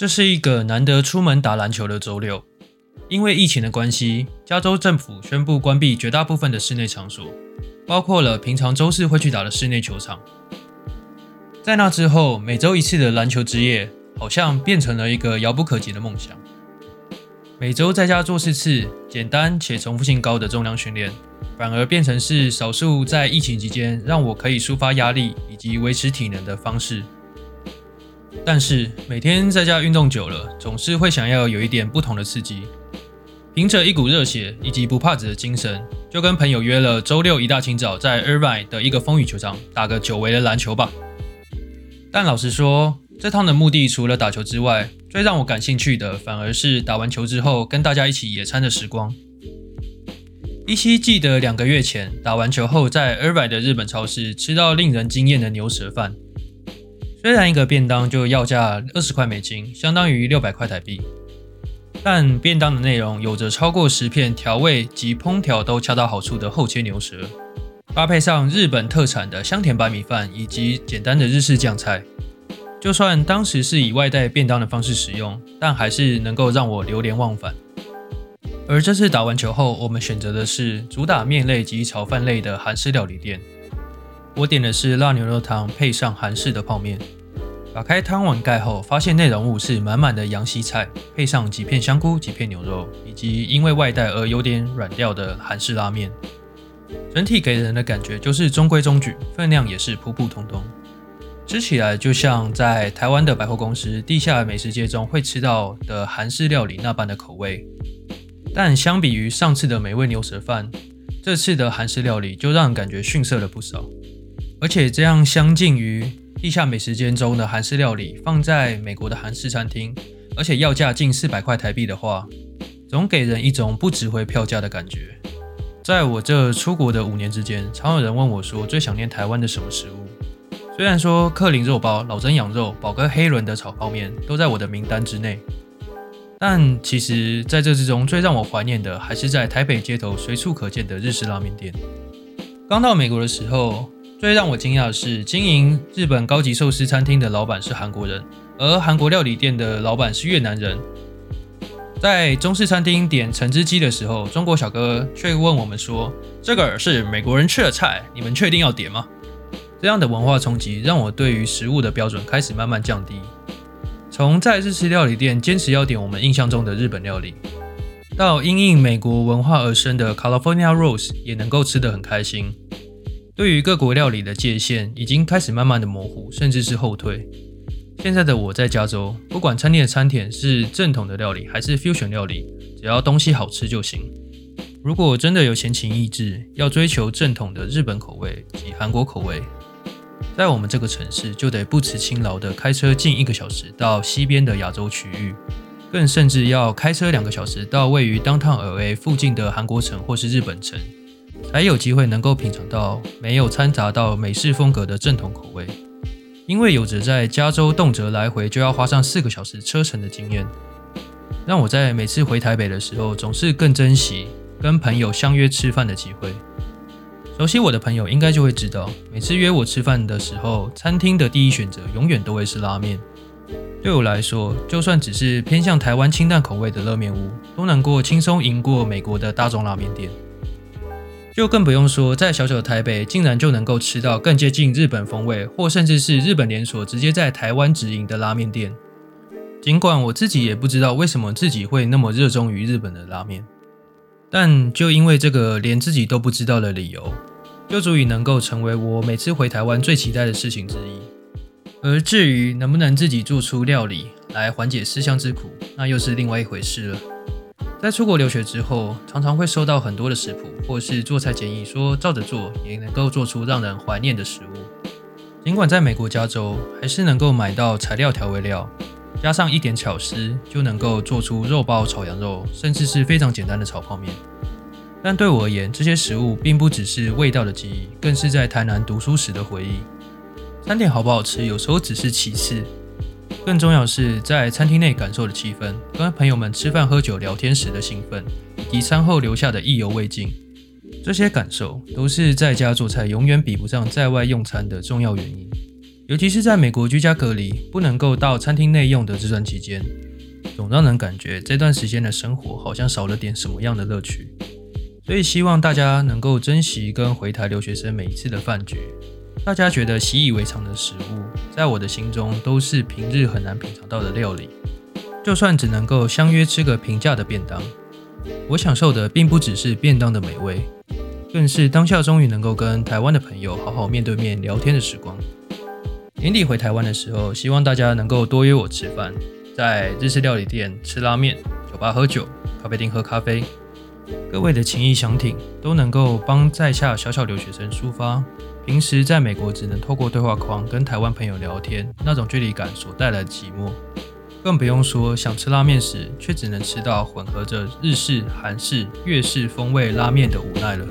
这是一个难得出门打篮球的周六，因为疫情的关系，加州政府宣布关闭绝大部分的室内场所，包括了平常周四会去打的室内球场。在那之后，每周一次的篮球之夜好像变成了一个遥不可及的梦想。每周在家做四次简单且重复性高的重量训练，反而变成是少数在疫情期间让我可以抒发压力以及维持体能的方式。但是每天在家运动久了，总是会想要有一点不同的刺激。凭着一股热血以及不怕死的精神，就跟朋友约了周六一大清早在 Irvine 的一个风雨球场打个久违的篮球吧。但老实说，这趟的目的除了打球之外，最让我感兴趣的反而是打完球之后跟大家一起野餐的时光。依稀记得两个月前打完球后，在 Irvine 的日本超市吃到令人惊艳的牛舌饭。虽然一个便当就要价二十块美金，相当于六百块台币，但便当的内容有着超过十片调味及烹调都恰到好处的厚切牛舌。搭配上日本特产的香甜白米饭以及简单的日式酱菜，就算当时是以外带便当的方式使用，但还是能够让我流连忘返。而这次打完球后，我们选择的是主打面类及炒饭类的韩式料理店。我点的是辣牛肉汤配上韩式的泡面。打开汤碗盖后，发现内容物是满满的洋西菜，配上几片香菇、几片牛肉，以及因为外带而有点软掉的韩式拉面。整体给人的感觉就是中规中矩，分量也是普普通通，吃起来就像在台湾的百货公司地下美食街中会吃到的韩式料理那般的口味。但相比于上次的美味牛舌饭，这次的韩式料理就让人感觉逊色了不少。而且这样相近于地下美食街中的韩式料理，放在美国的韩式餐厅，而且要价近四百块台币的话，总给人一种不值回票价的感觉。在我这出国的五年之间，常有人问我说最想念台湾的什么食物。虽然说克林肉包、老曾羊肉、宝哥黑轮的炒泡面都在我的名单之内，但其实在这之中最让我怀念的，还是在台北街头随处可见的日式拉面店。刚到美国的时候，最让我惊讶的是，经营日本高级寿司餐厅的老板是韩国人，而韩国料理店的老板是越南人。在中式餐厅点橙汁鸡的时候，中国小哥却问我们说：“这个是美国人吃的菜，你们确定要点吗？”这样的文化冲击让我对于食物的标准开始慢慢降低。从在日式料理店坚持要点我们印象中的日本料理，到因应美国文化而生的 California Rolls 也能够吃得很开心。对于各国料理的界限已经开始慢慢的模糊，甚至是后退。现在的我在加州，不管餐厅的餐点是正统的料理还是 fusion 料理，只要东西好吃就行。如果真的有闲情逸致，要追求正统的日本口味及韩国口味，在我们这个城市就得不辞辛劳的开车近一个小时到西边的亚洲区域，更甚至要开车两个小时到位于 Downtown LA 附近的韩国城或是日本城，才有机会能够品尝到没有掺杂到美式风格的正统口味。因为有着在加州动辄来回就要花上四个小时车程的经验，让我在每次回台北的时候，总是更珍惜跟朋友相约吃饭的机会。熟悉我的朋友应该就会知道，每次约我吃饭的时候，餐厅的第一选择永远都会是拉面。对我来说，就算只是偏向台湾清淡口味的热面屋，都能够轻松赢过美国的大众拉面店。就更不用说，在小小的台北，竟然就能够吃到更接近日本风味，或甚至是日本连锁直接在台湾直营的拉面店。尽管我自己也不知道为什么自己会那么热衷于日本的拉面，但就因为这个连自己都不知道的理由，就足以能够成为我每次回台湾最期待的事情之一。而至于能不能自己做出料理来缓解思乡之苦，那又是另外一回事了。在出国留学之后，常常会收到很多的食谱，或是做菜建议，说照着做也能够做出让人怀念的食物。尽管在美国加州，还是能够买到材料调味料，加上一点巧思，就能够做出肉包炒羊肉，甚至是非常简单的炒泡面。但对我而言，这些食物并不只是味道的记忆，更是在台南读书时的回忆。餐点好不好吃，有时候只是其次。更重要是在餐厅内感受的气氛，跟朋友们吃饭喝酒聊天时的兴奋，以及餐后留下的意犹未尽，这些感受都是在家做菜永远比不上在外用餐的重要原因。尤其是在美国居家隔离，不能够到餐厅内用的这段期间，总让人感觉这段时间的生活好像少了点什么样的乐趣。所以希望大家能够珍惜跟回台留学生每一次的饭局。大家觉得习以为常的食物，在我的心中都是平日很难品尝到的料理。就算只能够相约吃个平价的便当，我享受的并不只是便当的美味，更是当下终于能够跟台湾的朋友好好面对面聊天的时光。年底回台湾的时候，希望大家能够多约我吃饭，在日式料理店吃拉面，酒吧喝酒，咖啡厅喝咖啡。各位的情谊相挺，都能够帮在下小小留学生抒发。平时在美国只能透过对话框跟台湾朋友聊天，那种距离感所带来的寂寞，更不用说想吃拉面时却只能吃到混合着日式、韩式、粤式风味拉面的无奈了。